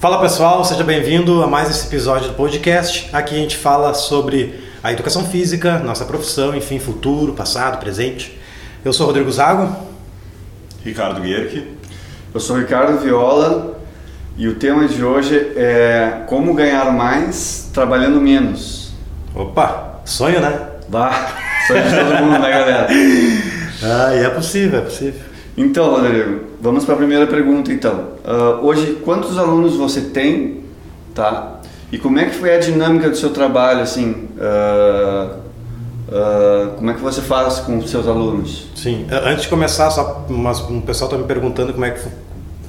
Fala pessoal, seja bem-vindo a mais esse episódio do podcast. Aqui a gente fala sobre a educação física, nossa profissão, enfim, futuro, passado, presente. Eu sou Rodrigo Zago. Ricardo Guerque. Eu sou Ricardo Viola e o tema de hoje é como ganhar mais trabalhando menos. Opa, sonho né? Bah, sonho de todo mundo, né galera? Ah, e é possível, é possível. Então, Rodrigo, vamos para a primeira pergunta então. Uh, hoje, quantos alunos você tem, tá? E como é que foi a dinâmica do seu trabalho, assim? Uh, uh, como é que você faz com os seus alunos? Sim, antes de começar, só mas, um pessoal está me perguntando como é, que,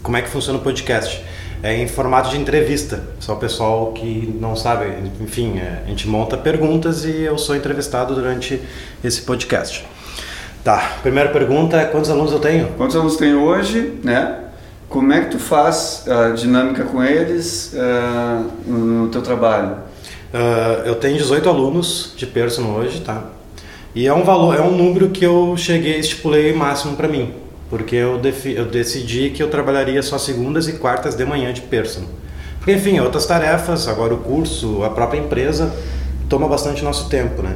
como é que funciona o podcast. É em formato de entrevista, só o pessoal que não sabe. Enfim, é, a gente monta perguntas e eu sou entrevistado durante esse podcast. Tá, primeira pergunta é quantos alunos eu tenho? Quantos alunos tem hoje, né? Como é que tu faz a dinâmica com eles uh, no teu trabalho? Uh, eu tenho 18 alunos de personal hoje, tá? E é um valor, é um número que eu cheguei, estipulei máximo para mim, porque eu, defi, eu decidi que eu trabalharia só segundas e quartas de manhã de personal. Porque enfim, outras tarefas, agora o curso, a própria empresa toma bastante nosso tempo, né?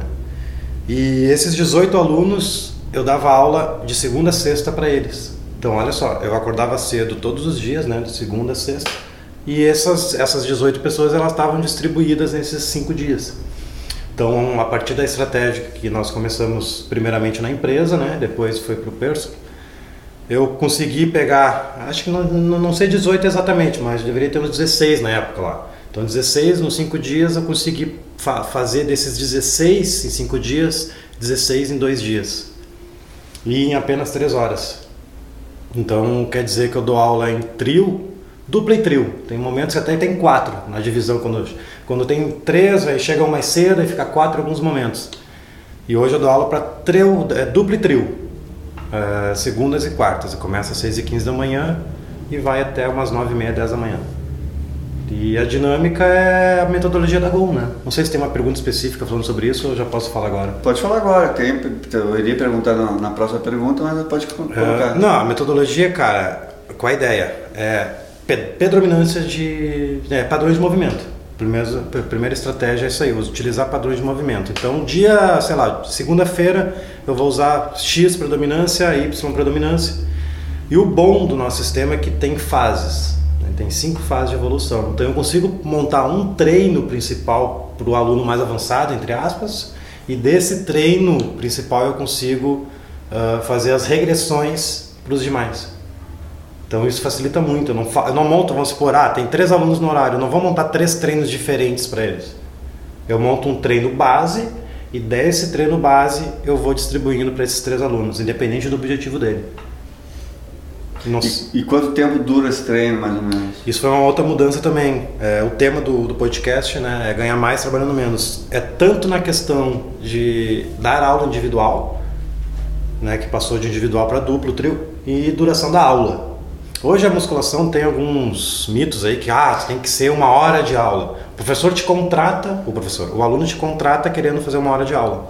E esses 18 alunos eu dava aula de segunda a sexta para eles. Então, olha só, eu acordava cedo todos os dias, né, de segunda a sexta, e essas, essas 18 pessoas elas estavam distribuídas nesses cinco dias. Então, a partir da estratégia que nós começamos primeiramente na empresa, né, depois foi para o Perso, eu consegui pegar, acho que não, não sei 18 exatamente, mas deveria ter uns 16 na época lá. Então, 16 nos 5 dias eu consegui fa fazer desses 16 em 5 dias, 16 em 2 dias e em apenas três horas. Então quer dizer que eu dou aula em trio, dupla e trio. Tem momentos que até tem quatro na divisão quando quando tem três, aí chegam mais cedo e fica quatro em alguns momentos. E hoje eu dou aula para trio, é, dupla e trio, é, segundas e quartas. Começa às seis e quinze da manhã e vai até umas nove e meia, dez da manhã. E a dinâmica é a metodologia da Gol, né? Não sei se tem uma pergunta específica falando sobre isso ou já posso falar agora. Pode falar agora. Tem, eu iria perguntar na, na próxima pergunta, mas pode colocar. Uh, não, a metodologia, cara, qual a ideia? É predominância de é, padrões de movimento. Primeira, primeira estratégia é isso aí, utilizar padrões de movimento. Então, dia, sei lá, segunda-feira eu vou usar X predominância, Y predominância. E o bom do nosso sistema é que tem fases. Tem cinco fases de evolução. Então eu consigo montar um treino principal para o aluno mais avançado, entre aspas, e desse treino principal eu consigo uh, fazer as regressões para os demais. Então isso facilita muito. Eu não, eu não monto, vamos supor, ah, tem três alunos no horário, eu não vou montar três treinos diferentes para eles. Eu monto um treino base e desse treino base eu vou distribuindo para esses três alunos, independente do objetivo dele. E, e, quanto tempo dura esse treino, mais ou menos? Isso foi uma outra mudança também. É, o tema do, do podcast né, é ganhar mais trabalhando menos. É tanto na questão de dar aula individual, né, que passou de individual para duplo, trio, e duração da aula. Hoje a musculação tem alguns mitos aí que ah, tem que ser uma hora de aula. O professor te contrata, o professor, o aluno te contrata querendo fazer uma hora de aula.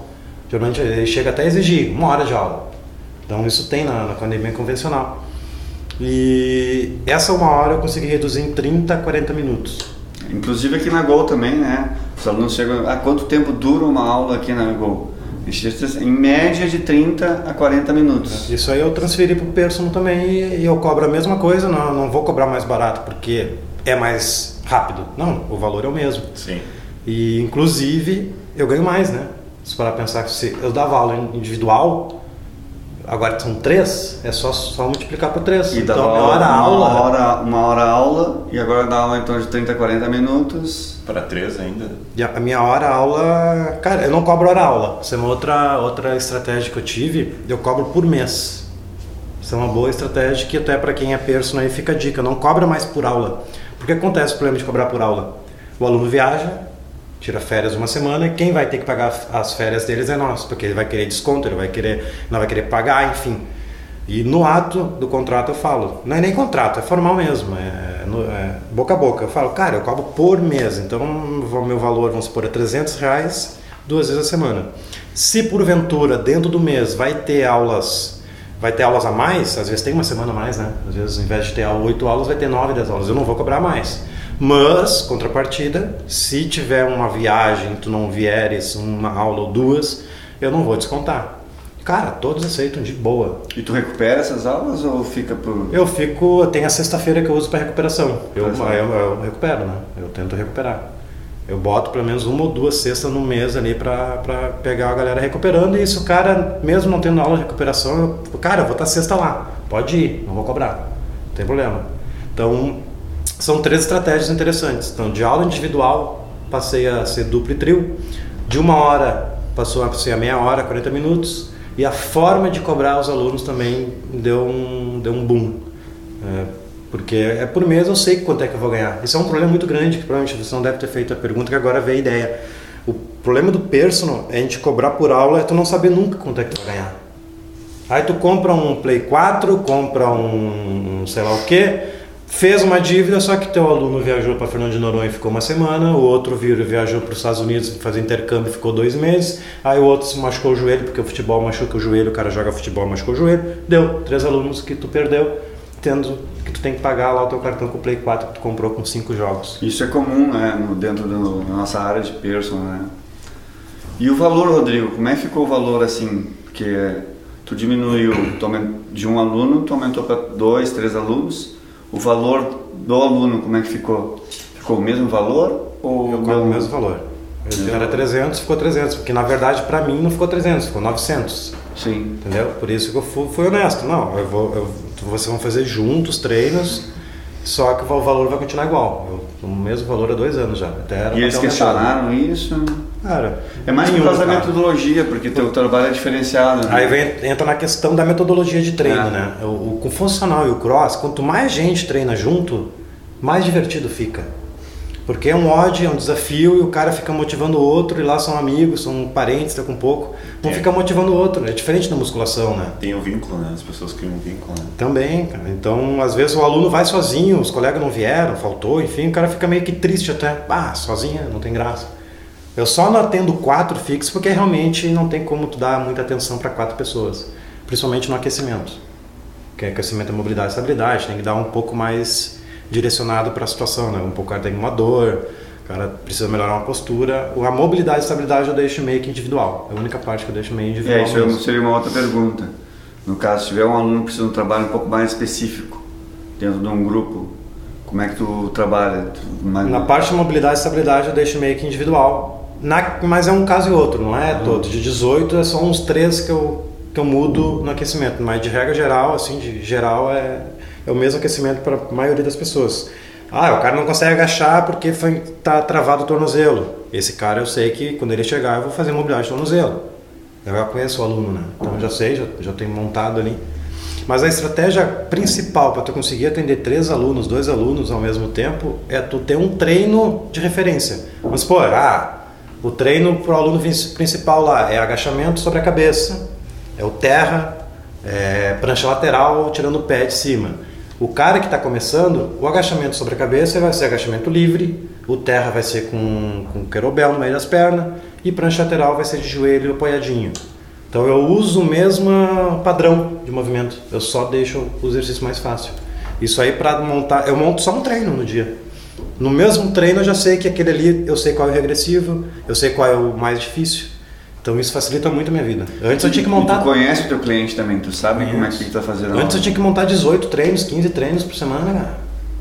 Geralmente ele chega até a exigir uma hora de aula. Então isso tem na, na academia convencional. E essa uma hora eu consegui reduzir em 30 a 40 minutos. Inclusive aqui na Gol também, né? Os alunos chegam. Ah, quanto tempo dura uma aula aqui na Gol? Em média de 30 a 40 minutos. Isso aí eu transferi para o personal também e eu cobro a mesma coisa, não, não vou cobrar mais barato porque é mais rápido. Não, o valor é o mesmo. Sim. E inclusive eu ganho mais, né? Se parar pensar que se eu dava aula individual, Agora são três, é só, só multiplicar por três. E então, uma hora aula. Uma hora, uma hora aula e agora dá aula então de 30 a 40 minutos. Para três ainda? E a minha hora aula. Cara, eu não cobro hora aula. Isso é uma outra, outra estratégia que eu tive. Eu cobro por mês. Isso é uma boa estratégia que até para quem é personal aí fica a dica. Não cobra mais por aula. Porque acontece o problema de cobrar por aula. O aluno viaja, tira férias uma semana e quem vai ter que pagar as férias deles é nós, porque ele vai querer desconto, ele vai querer, não vai querer pagar, enfim. E no ato do contrato eu falo, não é nem contrato, é formal mesmo, é, é boca a boca. Eu falo, cara, eu cobro por mês, então meu valor, vamos supor, é 300 reais duas vezes a semana. Se porventura dentro do mês vai ter aulas, vai ter aulas a mais, às vezes tem uma semana a mais, né? Às vezes, ao invés de ter oito aulas, vai ter nove, dez aulas. Eu não vou cobrar mais. Mas, contrapartida, se tiver uma viagem, tu não vieres uma aula ou duas, eu não vou descontar. Cara, todos aceitam de boa. E tu recupera essas aulas ou fica por. Eu fico, tem a sexta-feira que eu uso para recuperação. Eu, Tá eu, eu recupero, né? Eu tento recuperar. Eu boto pelo menos uma ou duas cestas no mês ali pra pegar a galera recuperando. E se o cara, mesmo não tendo aula de recuperação, eu, cara, eu vou estar sexta lá. Pode ir, não vou cobrar. Não tem problema. Então, são três estratégias interessantes. Então, de aula individual, passei a ser duplo e trio. De uma hora, passou a ser a meia hora, 40 minutos. E a forma de cobrar os alunos também deu um, deu um boom. É, porque é por mês eu sei quanto é que eu vou ganhar. Isso é um problema muito grande, que provavelmente você não deve ter feito a pergunta, que agora veio a ideia. O problema do personal é a gente cobrar por aula e tu não saber nunca quanto é que tu vai ganhar. Aí tu compra um Play 4, compra um, um sei lá o que, fez uma dívida, só que teu aluno viajou para Fernando de Noronha e ficou uma semana, o outro viajou para os Estados Unidos fazer intercâmbio e ficou dois meses, aí o outro se machucou o joelho, porque o futebol machuca o joelho, o cara joga futebol machucou o joelho, deu três alunos que tu perdeu, tendo que tu tem que pagar lá o teu cartão com o Play 4 que tu comprou com cinco jogos. Isso é comum, né? Dentro da nossa área de personal, né? E o valor, Rodrigo? Como é que ficou o valor assim? Porque tu diminuiu de um aluno, tu aumentou para dois, três alunos. O valor do aluno, como é que ficou? Ficou o mesmo valor? Ou cobro o mesmo valor. Eu era 300, ficou 300, porque na verdade para mim não ficou 300, ficou 900. Sim. Entendeu? Por isso que eu fui, fui honesto. Não, eu vou, eu, vocês vão fazer juntos treinos, só que o valor vai continuar igual. Eu, o mesmo valor há dois anos já. Até E eles questionaram isso? Cara, É mais por nenhum, causa da cara. metodologia, porque teu trabalho é diferenciado. Né? Aí vem, entra na questão da metodologia de treino, É. né? O, o, com o funcional e o cross, quanto mais gente treina junto, mais divertido fica. Porque é um odd, é um desafio e o cara fica motivando o outro e lá são amigos, são parentes, tá com pouco. Um É. fica motivando o outro. É diferente da musculação, né? Tem o vínculo, né? As pessoas criam um vínculo, né? Também, cara. Então, às vezes o aluno vai sozinho, os colegas não vieram, faltou, enfim, o cara fica meio que triste até. Ah, sozinha, não tem graça. Eu só não atendo quatro fixos porque realmente não tem como tu dar muita atenção para quatro pessoas, principalmente no aquecimento. Que é aquecimento é mobilidade e estabilidade, tem que dar um pouco mais direcionado para a situação, né? Um pouco o cara tem uma dor, o cara precisa melhorar uma postura. A mobilidade e estabilidade eu deixo meio que individual. É a única parte que eu deixo meio individual. É, isso é- mesmo. seria uma outra pergunta. No caso, se tiver um aluno que precisa de um trabalho um pouco mais específico, dentro de um grupo, como é que tu trabalha? Tu- Na parte de mobilidade e estabilidade eu deixo meio que individual. Na- mas é um caso e outro, não é todo. De 18 é só uns três que eu, que eu mudo no aquecimento. Mas de regra geral, assim, de geral é, é o mesmo aquecimento para a maioria das pessoas. Ah, o cara não consegue agachar porque foi, tá travado o tornozelo. Esse cara eu sei que quando ele chegar eu vou fazer mobilidade de tornozelo. Eu já conheço o aluno, né? Então já sei, já, já tenho montado ali. Mas a estratégia principal para tu conseguir atender três alunos, dois alunos ao mesmo tempo, é tu ter um treino de referência. Vamos supor, ah, o treino para o aluno principal lá é agachamento sobre a cabeça, é o terra, é prancha lateral tirando o pé de cima. O cara que está começando, o agachamento sobre a cabeça vai ser agachamento livre, o terra vai ser com, com querobel no meio das pernas e prancha lateral vai ser de joelho apoiadinho. Então eu uso o mesmo padrão de movimento, eu só deixo o exercício mais fácil. Isso aí para montar, eu monto só um treino no dia. No mesmo treino eu já sei que aquele ali, eu sei qual é o regressivo, eu sei qual é o mais difícil. Então isso facilita muito a minha vida. Antes eu tinha que E montar tu conhece o teu cliente também, tu sabe como é que ele tá fazendo Antes eu tinha que montar 18 treinos, 15 treinos por semana, cara.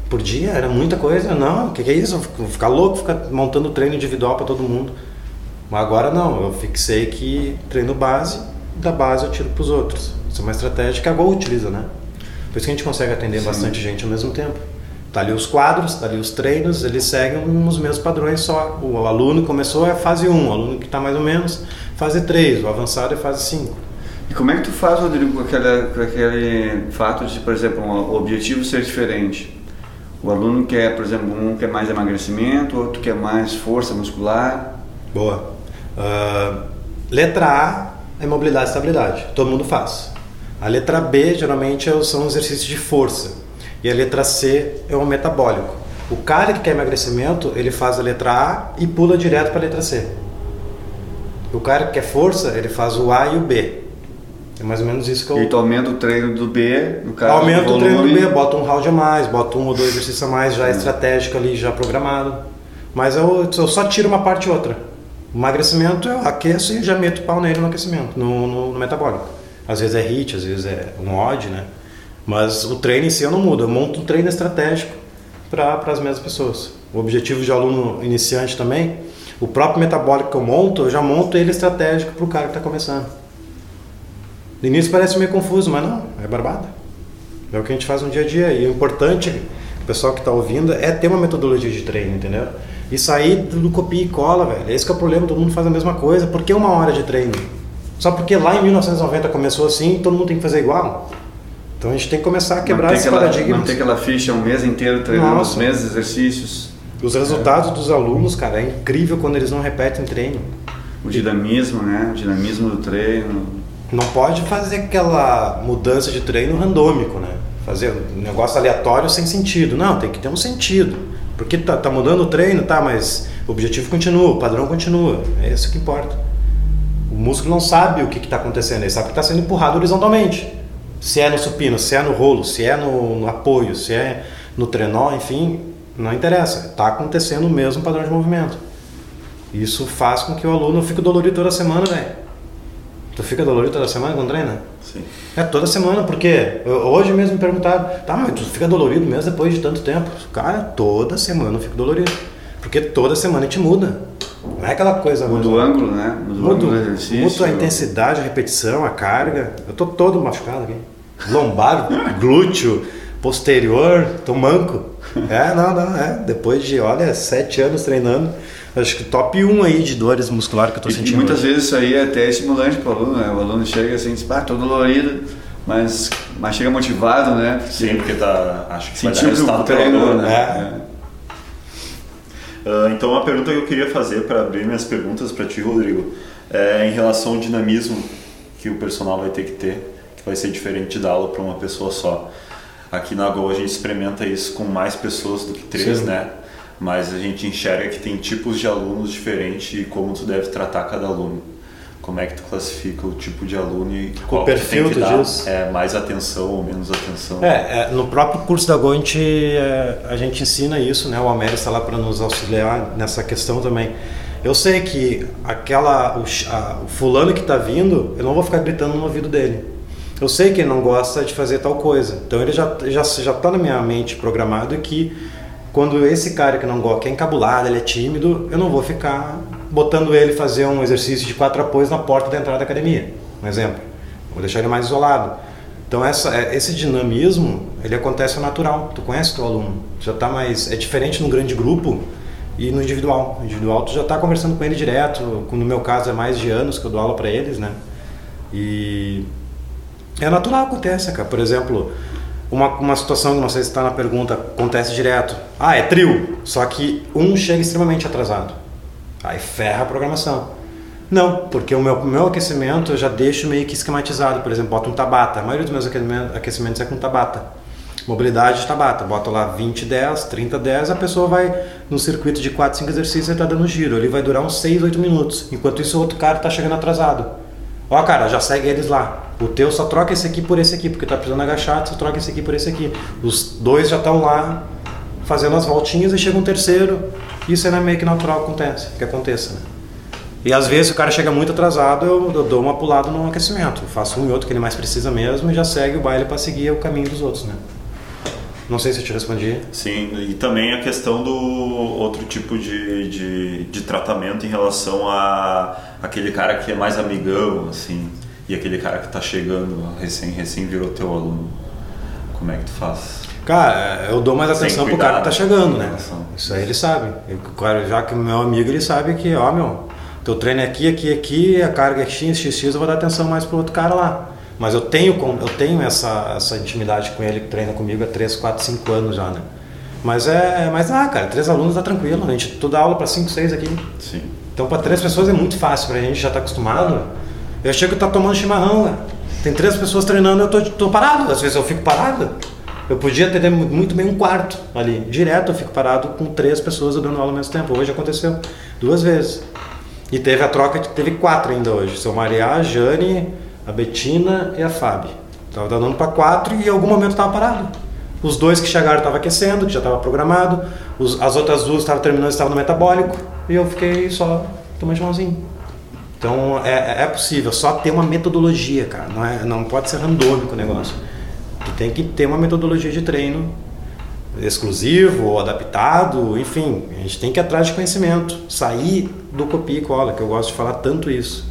Por dia, era muita coisa. Não, o que, que é isso? Vou ficar louco ficar montando treino individual para todo mundo. Mas agora não, eu fixei que treino base, da base eu tiro para os outros. Isso é uma estratégia que a Gol utiliza, né? Por isso que a gente consegue atender Sim. bastante gente ao mesmo tempo. Tá ali os quadros, tá ali os treinos, eles seguem os mesmos padrões só. O aluno começou é fase 1, o aluno que está mais ou menos, fase 3, o avançado é fase 5. E como é que tu faz, Rodrigo, com, aquela, com aquele fato de, por exemplo, um, o objetivo ser diferente? O aluno quer, por exemplo, um quer mais emagrecimento, outro quer mais força muscular. Boa. Ah, letra A é mobilidade e estabilidade. Todo mundo faz. A letra B geralmente é- são exercícios de força. E a letra C é o metabólico. O cara que quer emagrecimento, ele faz a letra A e pula direto para a letra C. O cara que quer força, ele faz o A e o B. É mais ou menos isso que eu. E tu aumenta o treino do B, no caso. Aumenta o treino do. B, bota um round a mais, bota um ou dois exercícios a mais, já estratégico ali, já programado. Mas eu, eu só tiro uma parte e outra. O emagrecimento eu aqueço e já meto o pau nele no aquecimento, no, no, no metabólico. Às vezes é HIIT, às vezes é um odd, né? Mas o treino em si eu não mudo, eu monto um treino estratégico para as mesmas pessoas. O objetivo de aluno iniciante também, o próprio metabólico que eu monto, eu já monto ele estratégico para o cara que está começando. No início parece meio confuso, mas não, é barbada. É o que a gente faz no dia a dia. E o importante, o pessoal que está ouvindo, é ter uma metodologia de treino, entendeu? E sair do copia e cola, velho. Esse é o problema, todo mundo faz a mesma coisa. Por que uma hora de treino? Só porque lá em 1990 começou assim, todo mundo tem que fazer igual. Então a gente tem que começar a quebrar esse aquela, paradigma. manter aquela ficha um mês inteiro treinando os mesmos exercícios. Os resultados dos alunos, cara, é incrível quando eles não repetem treino. O dinamismo, né? O dinamismo do treino. Não pode fazer aquela mudança de treino randômico, né? Fazer um negócio aleatório sem sentido. Não, tem que ter um sentido. Porque tá, tá mudando o treino, tá, mas o objetivo continua, o padrão continua. É isso que importa. O músculo não sabe o que está acontecendo, ele sabe que está sendo empurrado horizontalmente. Se é no supino, se é no rolo, se é no, no apoio, se é no trenó, enfim, não interessa. Está acontecendo o mesmo padrão de movimento. Isso faz com que o aluno fique dolorido toda semana, velho. Tu fica dolorido toda semana quando treina? Sim. É toda semana, porque hoje mesmo me perguntaram, tá, mas tu fica dolorido mesmo depois de tanto tempo? Cara, toda semana eu fico dolorido. Porque toda semana a gente muda. Não é aquela coisa. Muda o ângulo, né? Muda o ângulo do exercício. muda a intensidade, a repetição, a carga. Eu tô todo machucado aqui. Lombar, glúteo, posterior, tô manco. É, não, não, é. Depois de, olha, sete anos treinando, acho que top 1 aí de dores musculares que eu tô E, e sentindo. muitas hoje. vezes isso aí é até estimulante para o aluno, né? O aluno chega assim, diz, pá, tô dolorido, mas, mas chega motivado, né? Sim, porque tá, acho que vai dar Sentiu que o resultado treino, dor, né? né? Ah, então, a pergunta que eu queria fazer para abrir minhas perguntas para ti, Rodrigo, é em relação ao dinamismo que o personal vai ter que ter, vai ser diferente dar aula para uma pessoa só. Aqui na Go a gente experimenta isso com mais pessoas do que três, Sim. né? Mas a gente enxerga que tem tipos de alunos diferentes e como tu deve tratar cada aluno. Como é que tu classifica o tipo de aluno e qual que perfil, tem que dar diz? é, mais atenção ou menos atenção? É, é, no próprio curso da Go a gente, é, a gente ensina isso, né? O Almério está lá para nos auxiliar nessa questão também. Eu sei que aquela, o, a- o fulano que está vindo, eu não vou ficar gritando no ouvido dele. Eu sei que ele não gosta de fazer tal coisa. Então ele já já já está na minha mente programado que quando esse cara que não gosta, que é encabulado, ele é tímido, eu não vou ficar botando ele fazer um exercício de quatro apoios na porta da entrada da academia, um exemplo. Vou deixar ele mais isolado. Então essa, é- esse dinamismo, ele acontece natural. Tu conhece teu aluno, já tá mais é diferente no grande grupo e no individual. No individual tu já está conversando com ele direto. No meu caso é mais de anos que eu dou aula para eles, né? E é natural acontece, cara. Por exemplo, uma, uma situação que não sei se está na pergunta acontece direto. Ah, é trio. Só que um chega extremamente atrasado. Aí ferra a programação. Não, porque o meu, meu aquecimento eu já deixo meio que esquematizado. Por exemplo, boto um tabata. A maioria dos meus aquecimentos, é com tabata. Mobilidade de tabata. Boto lá 20, 10, 30, 10. A pessoa vai num circuito de 4, 5 exercícios e está dando giro. Ele vai durar uns 6, 8 minutos. Enquanto isso, o outro cara está chegando atrasado. Ó, cara, já segue eles lá. O teu só troca esse aqui por esse aqui, porque tá precisando agachar, tu troca esse aqui por esse aqui. Os dois já estão lá fazendo as voltinhas e chega um terceiro. Isso é meio que natural que acontece, que aconteça, né? E às vezes o cara chega muito atrasado, eu, eu dou uma pulada no aquecimento. Faço um e outro que ele mais precisa mesmo e já segue o baile para seguir o caminho dos outros, né? Não sei se eu te respondi. Sim, e também a questão do outro tipo de, de, de tratamento em relação a aquele cara que é mais amigão, assim, e aquele cara que está chegando, recém, recém virou teu aluno. Como é que tu faz? Cara, eu dou mais atenção pro cara que tá chegando, né? Isso aí ele sabe. Eu, já que o meu amigo ele sabe que, ó, meu, teu treino é aqui, aqui, aqui, a carga é X, X, X, eu vou dar atenção mais pro outro cara lá. Mas eu tenho, eu tenho essa, essa intimidade com ele que treina comigo há 3, 4, 5 anos já, né? Mas é, mas ah, cara, três alunos dá tranquilo, a gente tu dá aula para 5, 6 aqui. Sim. Então para três pessoas é muito fácil, pra gente já tá acostumado. Eu chego que tá tomando chimarrão, cara. Tem três pessoas treinando, eu tô, tô parado, às vezes eu fico parado. Eu podia ter muito bem um quarto ali. Direto eu fico parado com três pessoas dando aula ao mesmo tempo. Hoje aconteceu duas vezes. E teve a troca, teve quatro ainda hoje. Seu Maria, Jane, a Betina e a Fábio. Tava dando para quatro e em algum momento tava parado. Os dois que chegaram estavam aquecendo, que já estava programado. Os, as outras duas estavam terminando, estavam no metabólico. E eu fiquei só tomando mãozinho. Então é, é possível, só ter uma metodologia, cara. Não, é, não pode ser randômico o negócio. Tu tem que ter uma metodologia de treino exclusivo ou adaptado, enfim, a gente tem que ir atrás de conhecimento, sair do copia e cola, que eu gosto de falar tanto isso.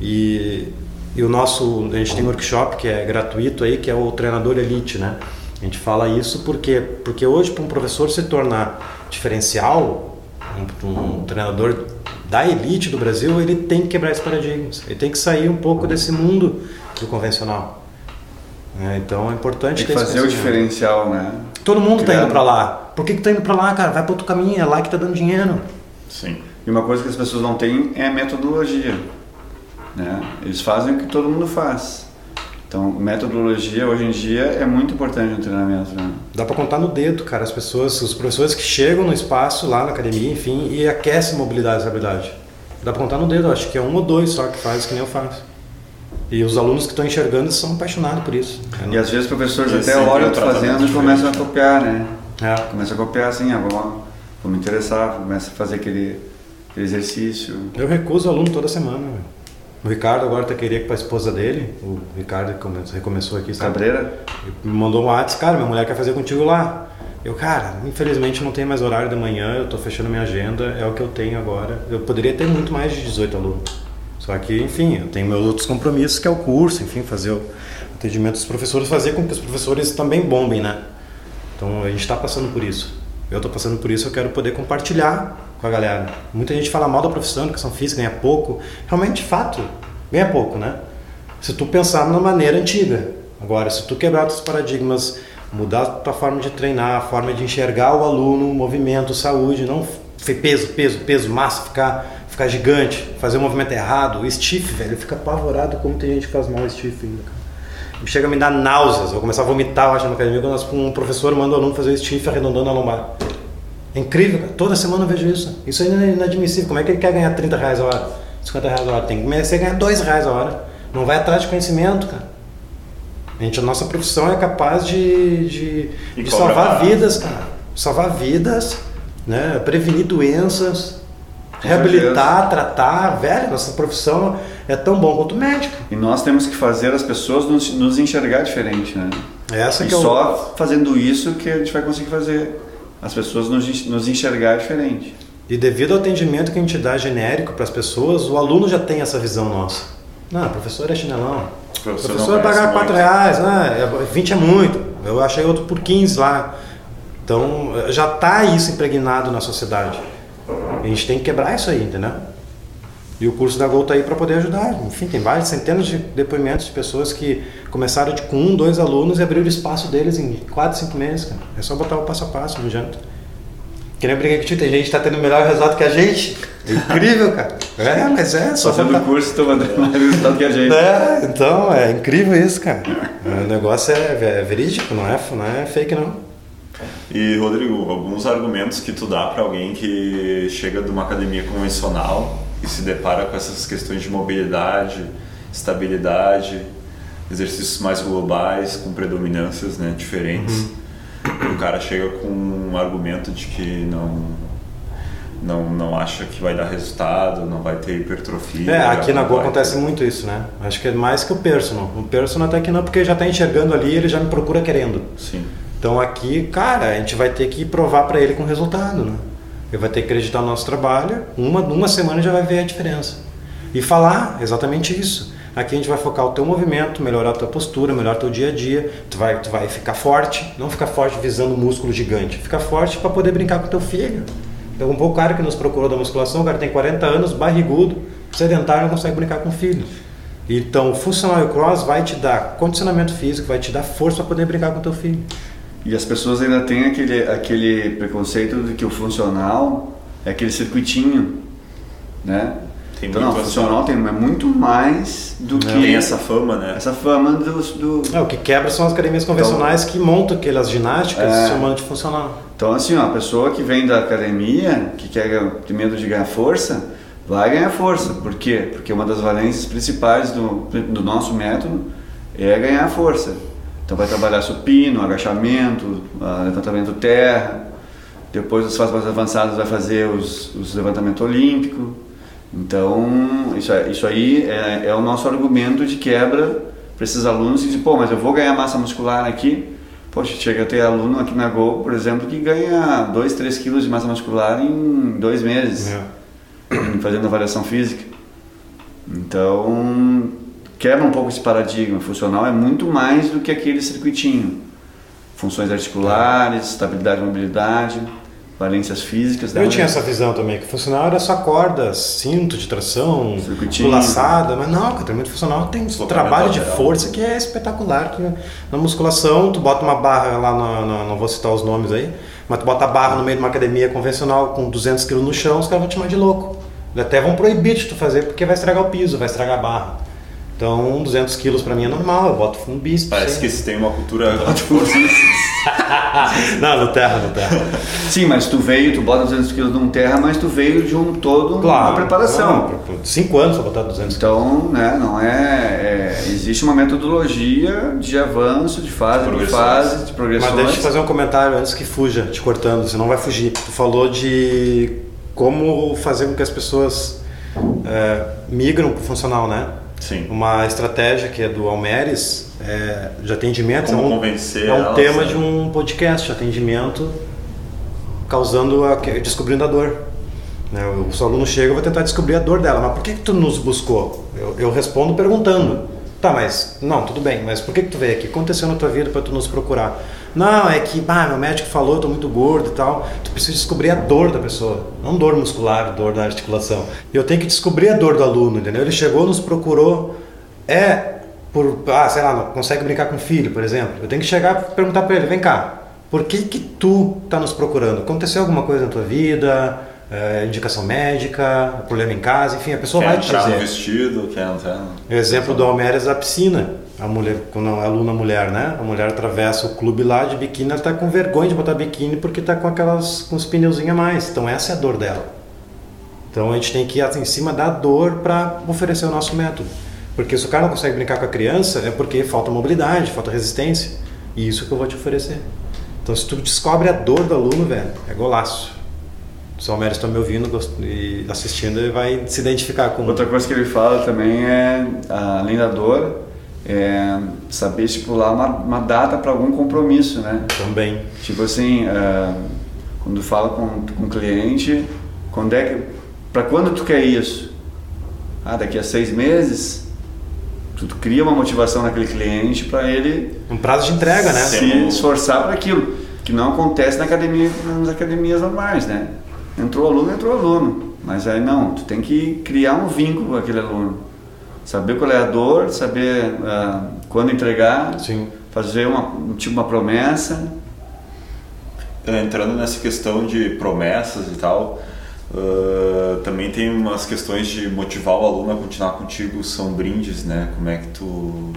E, e o nosso, a gente tem um workshop que é gratuito aí, que é o treinador elite, né? A gente fala isso porque porque hoje para um professor se tornar diferencial, um, um treinador da elite do Brasil, ele tem que quebrar esses paradigmas. Ele tem que sair um pouco desse mundo do convencional. É, então é importante tem que fazer o diferencial, né? Todo mundo está indo para lá. Por que, que tá indo para lá, cara? Vai para outro caminho, é lá que tá dando dinheiro. Sim. E uma coisa que as pessoas não têm é a metodologia. Né? Eles fazem o que todo mundo faz. Então, metodologia hoje em dia é muito importante no treinamento. Né? Dá para contar no dedo, cara, as pessoas, os professores que chegam no espaço lá na academia, enfim, e aquecem mobilidade e estabilidade. Dá para contar no dedo, acho que é um ou dois só que faz que nem eu faço. E os alunos que estão enxergando são apaixonados por isso. E às vezes os professores e até olham tu fazendo e começam a copiar, né? É. Começam a copiar assim, ah, vou, vou me interessar, começa a fazer aquele, aquele exercício. Eu recuso aluno toda semana. O Ricardo agora tá queria que para a esposa dele, o Ricardo recomeçou aqui, sabe? Cabreira? Me mandou um WhatsApp, cara, minha mulher quer fazer contigo lá. Eu, cara, infelizmente não tenho mais horário de manhã, eu tô fechando minha agenda, é o que eu tenho agora. Eu poderia ter muito mais de 18 alunos. Só que, enfim, eu tenho meus outros compromissos, que é o curso, enfim, fazer o atendimento dos professores, fazer com que os professores também bombem, né? Então a gente está passando por isso. Eu estou passando por isso, eu quero poder compartilhar com a galera. Muita gente fala mal da profissão, educação física, ganha pouco. Realmente, fato, ganha pouco, né? Se tu pensar na maneira antiga. Agora, se tu quebrar os paradigmas, mudar a tua forma de treinar, a forma de enxergar o aluno, movimento, saúde, não peso, peso, peso, massa, ficar, ficar gigante, fazer o movimento errado. O stiff, velho, fica apavorado como tem gente que faz mal o stiff ainda, cara. Chega a me dar náuseas, vou começar a vomitar, eu acho, na academia, quando um professor manda o aluno fazer o stiff arredondando a lombar. É incrível, cara. Toda semana eu vejo isso. Isso é inadmissível. Como é que ele quer ganhar 30 reais a hora? 50 reais a hora? Tem que começar a ganhar 2 reais a hora. Não vai atrás de conhecimento, cara. A, gente, a nossa profissão é capaz de, de, de salvar vidas, cara. Salvar vidas né? prevenir doenças, reabilitar, tratar. Velho, nossa profissão é tão bom quanto médico. E nós temos que fazer as pessoas nos, nos enxergar diferente, né? Essa e que é só o... fazendo isso que a gente vai conseguir fazer as pessoas nos, nos enxergar diferente. E devido ao atendimento que a gente dá genérico para as pessoas, o aluno já tem essa visão nossa. Não, professor é chinelão. O professor, professor vai pagar 4 reais, né? 20 é muito. Eu achei outro por 15 lá. Então já está isso impregnado na sociedade. A gente tem que quebrar isso aí, entendeu? E o curso da Gol está aí para poder ajudar. Enfim, tem várias centenas de depoimentos de pessoas que começaram de, com um, dois alunos e abriram o espaço deles em quatro, cinco meses. Cara. É só botar o passo a passo, não adianta. Que nem eu brinquei que tem gente que está tendo melhor resultado que a gente. É incrível, cara. É, mas é. Só Fazendo botar... curso, estou mandando mais resultado que a gente. É, então, é incrível isso, cara. O negócio é, é verídico, não é, não é fake, não. E Rodrigo, alguns argumentos que tu dá para alguém que chega de uma academia convencional e se depara com essas questões de mobilidade, estabilidade, exercícios mais globais, com predominâncias né, diferentes. Uhum. O cara chega com um argumento de que não não, não acha que vai dar resultado, não vai ter hipertrofia. É, aqui na Go acontece ter... muito isso, né? Acho que é mais que o personal. O personal até que não, porque já está enxergando ali, ele já me procura querendo. Sim. Então aqui, cara, a gente vai ter que provar para ele com resultado, né? Ele vai ter que acreditar no nosso trabalho, uma, uma semana já vai ver a diferença. E falar exatamente isso. Aqui a gente vai focar o teu movimento, melhorar a tua postura, melhorar teu dia a dia. Tu vai, tu vai ficar forte, não ficar forte visando um músculo gigante. Ficar forte para poder brincar com teu filho. Então, um pouco cara que nos procurou da musculação, o cara tem 40 anos, barrigudo, sedentário, não consegue brincar com o filho. Então, o funcional cross vai te dar condicionamento físico, vai te dar força para poder brincar com teu filho. E as pessoas ainda têm aquele, aquele preconceito de que o funcional é aquele circuitinho, né? Tem então, não, o funcional tem, é muito mais do que... Tem essa fama, né? Essa fama do... do... É, o que quebra são as academias convencionais então, que montam aquelas ginásticas é, chamando de funcional. Então, assim, ó, a pessoa que vem da academia, que quer ter medo de ganhar força, vai ganhar força. Por quê? Porque uma das valências principais do, do nosso método é ganhar força. Então vai trabalhar supino, agachamento, ah, levantamento terra. Depois as fases mais avançadas vai fazer os, os levantamento olímpico. Então isso, isso aí é, é o nosso argumento de quebra para esses alunos que dizem, pô, mas eu vou ganhar massa muscular aqui. Poxa, chega a ter aluno aqui na Gol, por exemplo, que ganha 2, 3 quilos de massa muscular em dois meses, É. fazendo avaliação física. Então, quebra um pouco esse paradigma. Funcional é muito mais do que aquele circuitinho. Funções articulares, estabilidade e mobilidade, valências físicas. Eu né? tinha essa visão também, que funcional era só corda, cinto de tração, Circuitinho. laçada, mas não, o treinamento funcional tem um trabalho de força que é espetacular. Que na musculação, tu bota uma barra lá, na- na- não vou citar os nomes aí, mas tu bota a barra no meio de uma academia convencional com 200 kg no chão, os caras vão te chamar de louco. Até vão proibir de tu fazer porque vai estragar o piso, vai estragar a barra. Então, 200 quilos pra mim é normal, eu boto um bíceps. Parece que se tem uma cultura de força. Não, no terra, no terra. Sim, mas tu veio, tu bota 200 quilos num terra, mas tu veio de um todo uma preparação. Não, por- por cinco anos pra botar 200 Então, né, não é, é- Existe uma metodologia de avanço, de fase, de Progressões. fase, de progressões. Mas deixa eu fazer um comentário antes que fuja, te cortando, você não vai fugir. Tu falou de como fazer com que as pessoas é, migram para o funcional, né? Sim. Uma estratégia que é do Almeres, é, de atendimento, Como é um, convencer é um elas, tema né? de um podcast, atendimento causando, a, descobrindo a dor. Né? O seu aluno chega, eu vou tentar descobrir a dor dela, mas por que, que tu nos buscou? Eu, eu respondo perguntando. Tá, mas não, tudo bem, mas por que, que tu veio aqui? O que aconteceu na tua vida para tu nos procurar? Não, é que ah, meu médico falou, eu tô muito gordo e tal. Tu precisa descobrir a dor da pessoa, não dor muscular, dor da articulação. Eu tenho que descobrir a dor do aluno, entendeu? Ele chegou, nos procurou, é por, ah, sei lá, não consegue brincar com o filho, por exemplo. Eu tenho que chegar e perguntar para ele, vem cá, por que que tu tá nos procurando? Aconteceu alguma coisa na tua vida? É, indicação médica, problema em casa, enfim, a pessoa Quer vai te entrar no dizer. vestido, quer entrar no... Exemplo do Almeres da piscina. A mulher, quando a aluna mulher, né? A mulher atravessa o clube lá de biquíni, ela tá com vergonha de botar biquíni porque tá com aquelas com os pneuzinhos a mais. Então essa é a dor dela. Então a gente tem que ir assim, em cima da dor para oferecer o nosso método. Porque se o cara não consegue brincar com a criança, é porque falta mobilidade, falta resistência. E isso que eu vou te oferecer. Então se tu descobre a dor do aluno, velho, é golaço. Se o Almeres está me ouvindo e assistindo, ele vai se identificar com Outra coisa que ele fala também é, além da dor, é saber estipular uma, uma data para algum compromisso, né? também. Tipo assim, ah, quando fala com, com o cliente, quando é que, para quando tu quer isso? Ah, daqui a seis meses? Tu cria uma motivação naquele cliente para ele Um prazo de entrega, né? Se esforçar para aquilo, que não acontece na academia, nas academias normais, né? Entrou aluno, entrou aluno, mas aí não, tu tem que criar um vínculo com aquele aluno, saber qual é a dor, saber ah, quando entregar, Sim. fazer uma, um tipo uma promessa, É, Entrando nessa questão de promessas e tal, ah, também tem umas questões de motivar o aluno a continuar contigo, são brindes, né? Como é que tu.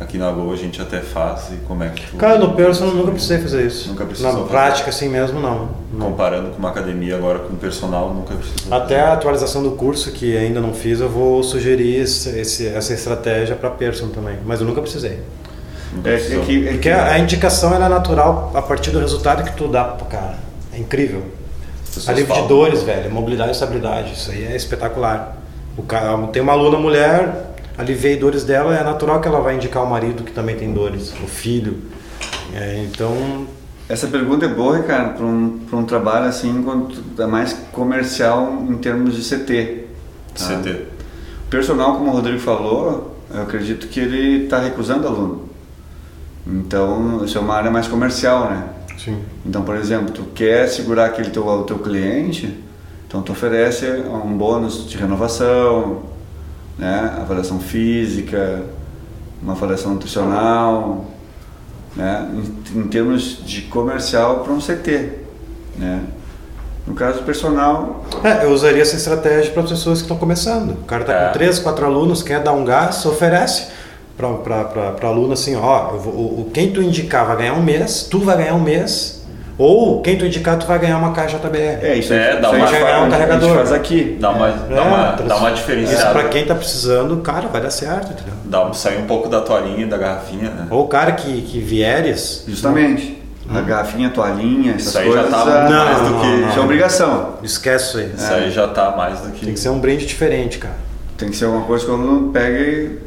Aqui na Gol a gente até faz e como é que tu. Cara, no personal eu nunca precisei fazer isso. Nunca precisou Na fazer. prática, assim mesmo, não. Comparando com uma academia agora com personal, nunca precisou. Até a atualização do curso, que ainda não fiz, eu vou sugerir esse, esse- essa estratégia para person também. Mas eu nunca precisei. Nunca É, é que, é Porque que- a, indicação ela é natural a partir do resultado que tu dá pro cara. É incrível. Alívio de dores, velho, mobilidade e estabilidade. Isso aí é espetacular. O cara, tem uma aluna mulher, aliviei dores dela, é natural que ela vai indicar o marido que também tem dores, o filho. É, então, Essa pergunta é boa, Ricardo, para um, pra um trabalho assim, quanto é mais comercial em termos de CT. tá? CT. O personal, como o Rodrigo falou, eu acredito que ele está recusando aluno. Então, isso é uma área mais comercial, né? sim. Então, por exemplo, tu quer segurar aquele teu, o teu cliente, então tu oferece um bônus de renovação, né? avaliação física, uma avaliação nutricional, né? em, em termos de comercial para um CT. Né? No caso do personal, É, eu usaria essa estratégia para as pessoas que estão começando. O cara está É. com três, quatro alunos, quer dar um gás, oferece para aluno assim, ó, eu vou- o, o- quem tu indicar vai ganhar um mês, tu vai ganhar um mês, Ou quem tu indicar, tu vai ganhar uma caixa JBL. É, isso É, aí, dá isso uma- já ganhar um a gente carregador. faz aqui. Dá uma, dá uma, dá uma Isso diferenciada. pra quem tá precisando, cara, vai dar certo, entendeu? Dá um, sair um pouco da toalhinha da garrafinha, né? Ou o cara que, que vieres, Justamente. A garrafinha, a toalhinha, essas Isso aí já coisas. tá ah, Não, mais do não, que. não. Isso é obrigação. esquece isso aí. Isso aí já tá mais do que. Tem que ser um brinde diferente, cara. Tem que ser alguma coisa que o aluno pega e.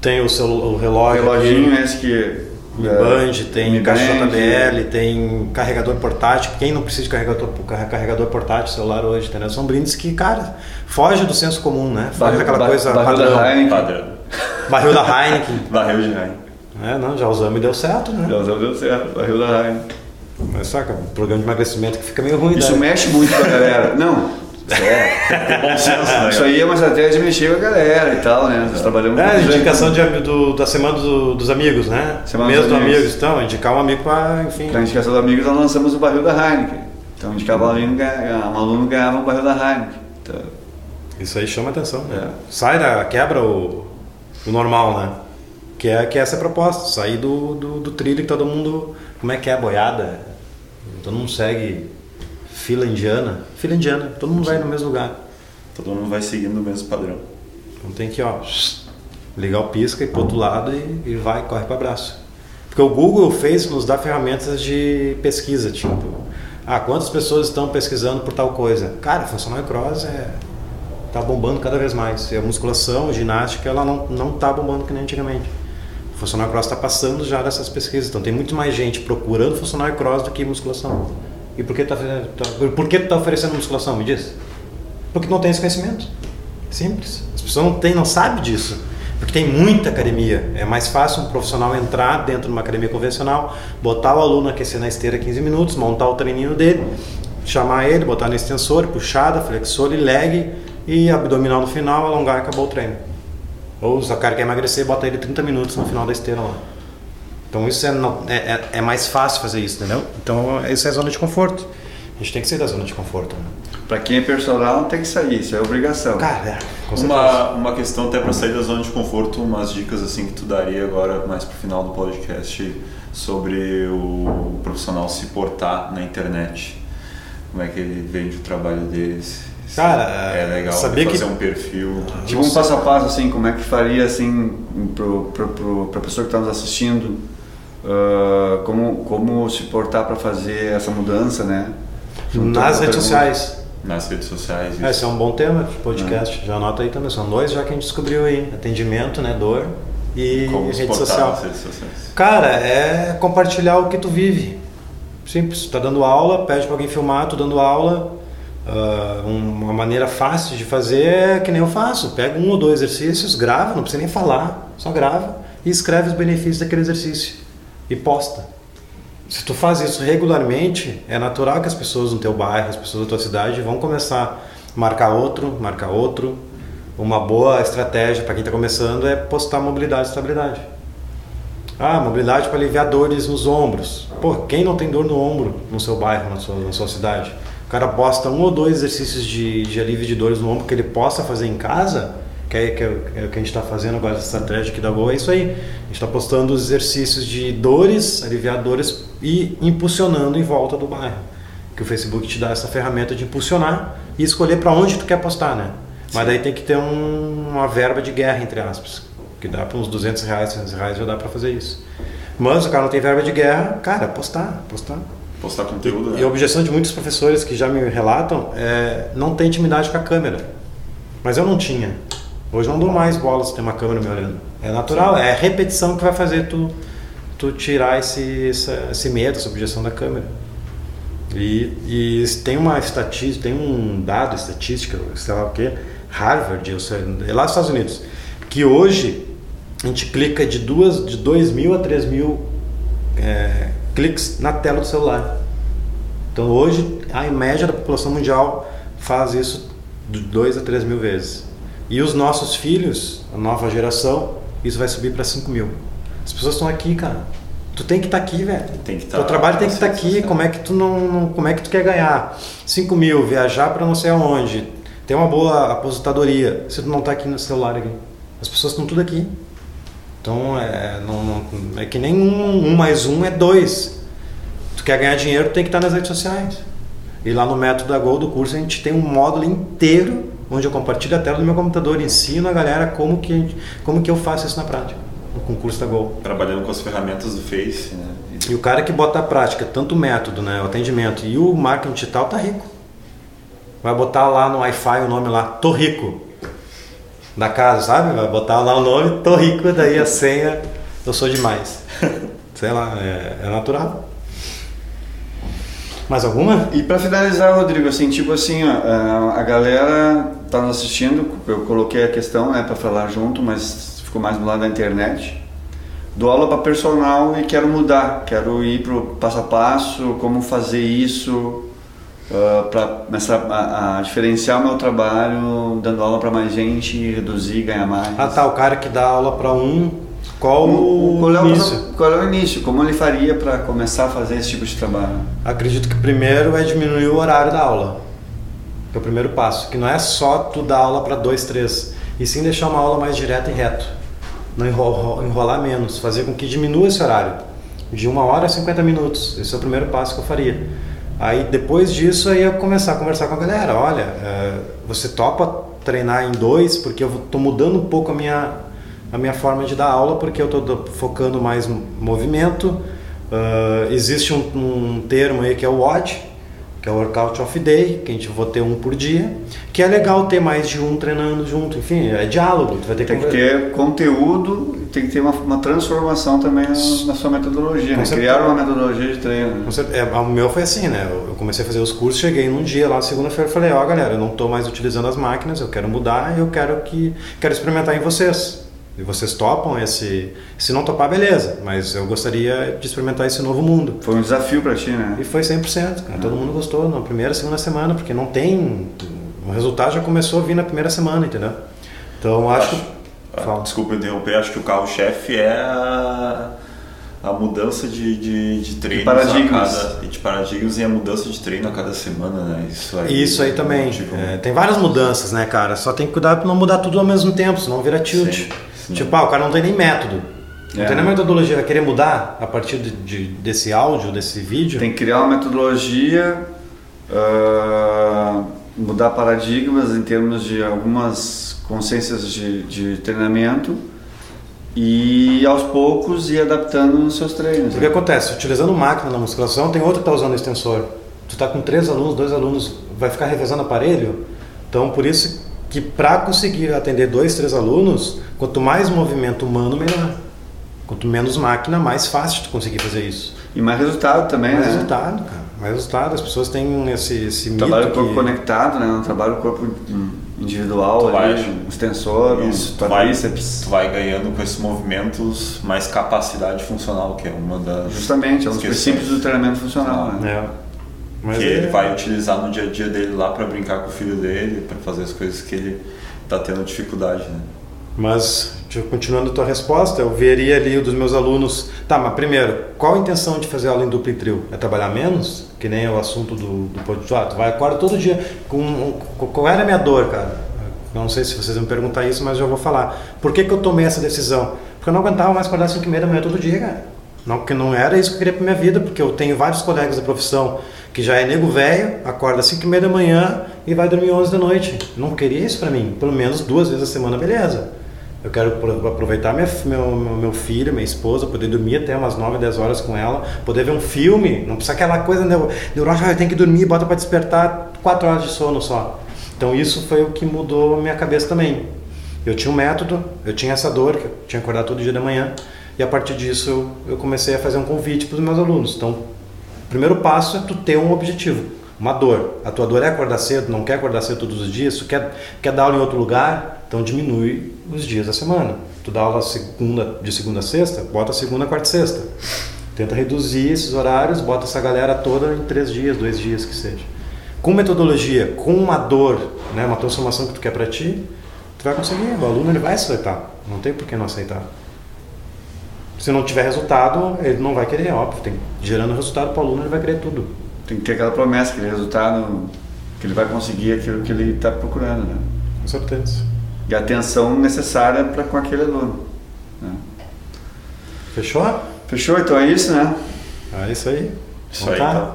Tem o, seu, o O relógio, reloginho aqui, esse que. É, Band, tem Mi caixa Band, JBL, tem carregador portátil. Quem não precisa de carregador, carregador portátil celular hoje, entendeu? São brindes que, cara, foge do senso comum, né? Foge Barril- daquela coisa barril da padrão. Heineken. Padrão. Barril da Heineken. Barril de rain. É, não, já usamos e deu certo, né? Já usou, deu certo. Barril da Heineken. Mas saca, um programa de emagrecimento que fica meio ruim, Isso né? mexe muito com a galera. Não. É. Bom senso, né? Isso aí é uma estratégia de mexer com a galera e tal, né? Nós trabalhamos É, com indicação de, do, da semana do- dos amigos, né? Semana Mês dos do amigos. amigos. Então, indicar um amigo pra, enfim. Pra indicação dos amigos, nós lançamos o barril da Heineken. Então, indicava um aluno, um aluno ganhava um barril da Heineken. Então, Isso aí chama atenção, né? É. Sai da. quebra o, o normal, né? Que é, que é essa a proposta, sair do, do, do trilho que todo mundo. Como é que é a boiada? Todo mundo segue fila indiana. Fila indiana, todo mundo vai no mesmo lugar. Todo mundo vai seguindo o mesmo padrão. Então tem que, ó, ligar o pisca e pro outro lado e, e vai, corre para abraço. Porque o Google fez nos dá ferramentas de pesquisa, tipo, ah, quantas pessoas estão pesquisando por tal coisa? Cara, funcional cross é tá bombando cada vez mais. E a musculação, a ginástica, ela não não tá bombando que nem antigamente. O funcional cross está passando já dessas pesquisas. Então tem muito mais gente procurando funcional cross do que musculação. E por que tu tá oferecendo musculação? Me diz. Porque não tem esse conhecimento. Simples. As pessoas não têm, não sabem disso. Porque tem muita academia. É mais fácil um profissional entrar dentro de uma academia convencional, botar o aluno aquecer na esteira 15 minutos, montar o treininho dele, chamar ele, botar no extensor, puxada, flexor e leg e abdominal no final, alongar e acabou o treino. Ou se o cara quer emagrecer, bota ele 30 minutos no final da esteira lá. Então isso é, não- é, é- é mais fácil fazer isso, entendeu? Então isso é zona de conforto. A gente tem que sair da zona de conforto. Né? pra quem é personal, tem que sair. Isso é obrigação. Cara, é. Uma, uma questão até para sair da zona de conforto, umas dicas assim que tu daria agora mais pro final do podcast sobre o profissional se portar na internet. Como é que ele vende o trabalho dele? se- se Cara, é legal sabia fazer que- um perfil. Tipo um passo a passo, assim, como é que faria, assim, pro, pro, pro, pra pessoa que está nos assistindo, ah, como, como se portar para fazer essa mudança, né? Juntando Nas redes pergunta. sociais. nas redes sociais. É, isso. esse é um bom tema de podcast. Já anota aí também. São dois já que a gente descobriu aí. Atendimento, né? Dor e Como se rede social. nas redes sociais. Cara, é compartilhar o que tu vive. Simples. Tu tá dando aula, pede pra alguém filmar, tu dando aula. Um- uma maneira fácil de fazer é que nem eu faço. Pega um ou dois exercícios, grava, não precisa nem falar, só grava e escreve os benefícios daquele exercício e posta. Se tu faz isso regularmente, é natural que as pessoas no teu bairro, as pessoas da tua cidade vão começar a marcar outro, marcar outro. Uma boa estratégia para quem está começando é postar mobilidade e estabilidade. Ah, mobilidade para aliviar dores nos ombros. Pô, quem não tem dor no ombro no seu bairro, na sua, na sua cidade? O cara posta um ou dois exercícios de, de alívio de dores no ombro que ele possa fazer em casa, que é, que é o é que a gente está fazendo agora, essa estratégia aqui da Goa, é isso aí. A gente está postando os exercícios de dores, aliviar dores e impulsionando em volta do bairro. Que o Facebook te dá essa ferramenta de impulsionar e escolher para onde tu quer postar, né? Mas daí tem que ter um- uma verba de guerra, entre aspas. Que dá para uns 200 reais, 300 reais já dá para fazer isso. Mas o cara não tem verba de guerra, cara, postar, postar. Postar conteúdo, né? E a objeção de muitos professores que já me relatam é não ter intimidade com a câmera. Mas eu não tinha. Hoje não dou mais bola se tem uma câmera me olhando. É natural, é a repetição que vai fazer tu, tu tirar esse, esse medo, essa objeção da câmera. E, e tem uma estatística, tem um dado estatística, sei lá o que, Harvard, sei, é lá nos Estados Unidos, que hoje a gente clica de duas, de 2 mil a 3 mil é, cliques na tela do celular. Então hoje a média da população mundial faz isso de 2 a 3 mil vezes. E os nossos filhos, a nova geração, isso vai subir para 5 mil. As pessoas estão aqui, cara. Tu tem que estar aqui, velho. Tem que Teu tá trabalho tem que estar redes aqui. Como é que tu não, não- como é que tu quer ganhar 5 mil, viajar para não sei aonde, ter uma boa aposentadoria, se tu não tá aqui no celular aqui? As pessoas estão tudo aqui. Então é, não, não- é que nem um, um mais um é dois. tu quer ganhar dinheiro, tem que estar nas redes sociais. E lá no método da Gol do curso a gente tem um módulo inteiro onde eu compartilho a tela do meu computador e ensino a galera como que, como que eu faço isso na prática, no concurso da Gol. Trabalhando com as ferramentas do Face, né? E o cara que bota a prática, tanto o método, né, o atendimento e o marketing digital tá rico. Vai botar lá no Wi-Fi o nome lá, tô rico. Da casa, sabe? Vai botar lá o nome, tô rico, daí a senha, eu sou demais. Sei lá, é, é natural. Mais alguma? E para finalizar, Rodrigo, assim, tipo assim, ó, a galera tá nos assistindo, eu coloquei a questão, né, para falar junto, mas ficou mais do lado da internet. Dou aula para personal e quero mudar, quero ir pro passo a passo, como fazer isso uh, para começar a, a, diferenciar o meu trabalho, dando aula para mais gente, reduzir, ganhar mais. Ah, tá, o cara que dá aula para um qual o, qual é o início? Qual é o início? Como ele faria para começar a fazer esse tipo de trabalho? Acredito que primeiro é diminuir o horário da aula. Que é o primeiro passo. Que não é só tu dar aula para dois, três. E sim deixar uma aula mais direta e reto. Não enrolar menos. Fazer com que diminua esse horário. De uma hora a 50 minutos. Esse é o primeiro passo que eu faria. Aí depois disso aí eu começar a conversar com a galera. Olha, é, você topa treinar em dois porque eu estou mudando um pouco a minha a minha forma de dar aula, porque eu estou focando mais no movimento. Uh, existe um, um, termo aí que é o WOD, que é o Workout of Day, que a gente vai ter um por dia, que é legal ter mais de um treinando junto, enfim, é diálogo. Tu vai ter tem que, que ter conteúdo, tem que ter uma, uma transformação também na, na sua metodologia, né? criar uma metodologia de treino. Né? É, o meu foi assim, né? Eu comecei a fazer os cursos, cheguei num dia lá, segunda-feira, falei, ó oh, galera, eu não estou mais utilizando as máquinas, eu quero mudar, eu quero que quero experimentar em vocês. E vocês topam esse. Se não topar, beleza, mas eu gostaria de experimentar esse novo mundo. Foi um desafio para ti, né? E foi 100%, cara. Todo mundo gostou na primeira, segunda semana, porque não tem. O resultado já começou a vir na primeira semana, entendeu? Então acho. acho ah, desculpa interromper, acho que o carro-chefe é a, a mudança de, de, de treinos. De paradigmas. Cada, de paradigmas e a mudança de treino a cada semana, né? Isso aí, Isso aí também. Tipo, é, tem várias mudanças, né, cara? Só tem que cuidar para não mudar tudo ao mesmo tempo, senão vira tilt. Sim. Tipo, ah, o cara não tem nem método. Não é. tem nem metodologia, vai querer mudar a partir de, de, desse áudio, desse vídeo? Tem que criar uma metodologia, uh, mudar paradigmas em termos de algumas consciências de, de treinamento e aos poucos ir adaptando os seus treinos. O que né? acontece? Utilizando máquina na musculação, tem outro que está usando extensor. Tu está com três alunos, dois alunos, vai ficar revezando aparelho. Então, por isso que para conseguir atender dois, três alunos, quanto mais movimento humano, melhor. Quanto menos máquina, mais fácil de conseguir fazer isso. E mais resultado também, mais né? resultado, cara. Mais resultado. As pessoas têm esse, esse Trabalho o corpo que... conectado, né? Não trabalho o corpo individual, tu vai, ali, um extensor, isso, um tu vai, tu vai ganhando com esses movimentos mais capacidade funcional, que é uma das... Justamente, é um dos princípios do treinamento funcional, né? É. Mas que é... ele vai utilizar no dia a dia dele lá para brincar com o filho dele, para fazer as coisas que ele está tendo dificuldade, né? Mas, continuando a tua resposta, eu veria ali dos meus alunos, tá, mas primeiro, qual a intenção de fazer aula em duplo e trio? É trabalhar menos? Que nem o assunto do, do podcast. Ah, tu vai acorda todo dia com, com qual era a minha dor, cara? Não sei se vocês vão perguntar isso, mas eu vou falar. Por que, que eu tomei essa decisão? Porque eu não aguentava mais acordar às 5 e meia da manhã todo dia, cara. Não, porque não era isso que eu queria para minha vida, porque eu tenho vários colegas da profissão que já é nego velho, acorda às 5 e meia da manhã e vai dormir 11 da noite. Não queria isso para mim. Pelo menos duas vezes a semana, beleza. Eu quero aproveitar minha, meu, meu filho, minha esposa, poder dormir até umas 9, 10 horas com ela, poder ver um filme, não precisa aquela coisa neurótica, ah, tem que dormir, bota para despertar 4 horas de sono só. Então isso foi o que mudou minha cabeça também. Eu tinha um método, eu tinha essa dor, que eu tinha que acordar todo dia da manhã, e a partir disso eu, comecei a fazer um convite para os meus alunos. Então o primeiro passo é tu ter um objetivo, uma dor. A tua dor é acordar cedo, não quer acordar cedo todos os dias, tu quer, quer dar aula em outro lugar, então diminui os dias da semana. Tu dá aula segunda, de segunda a sexta, bota segunda, quarta e sexta. Tenta reduzir esses horários, bota essa galera toda em três dias, dois dias que seja. Com metodologia, com uma dor, né, uma transformação que tu quer para ti, tu vai conseguir. O aluno ele vai aceitar. Não tem por que não aceitar. Se não tiver resultado, ele não vai querer, óbvio. Tem, gerando resultado para o aluno, ele vai querer tudo. Tem que ter aquela promessa, aquele resultado, que ele vai conseguir aquilo que ele está procurando, né? Com certeza. E a atenção necessária para com aquele aluno. Né? Fechou? Fechou, então é isso, né? É isso aí. Isso Então aí, tá. tá.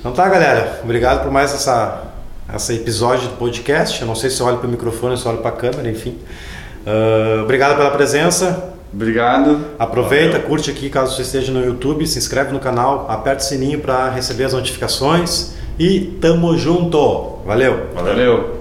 Então tá, galera. Obrigado por mais essa, esse episódio do podcast. Eu não sei se eu olho para o microfone se eu olho para a câmera, enfim. Ah, obrigado pela presença. Obrigado. Aproveita, Valeu. curte aqui caso você esteja no YouTube, se inscreve no canal, aperta o sininho para receber as notificações e tamo junto. Valeu. Valeu. Valeu.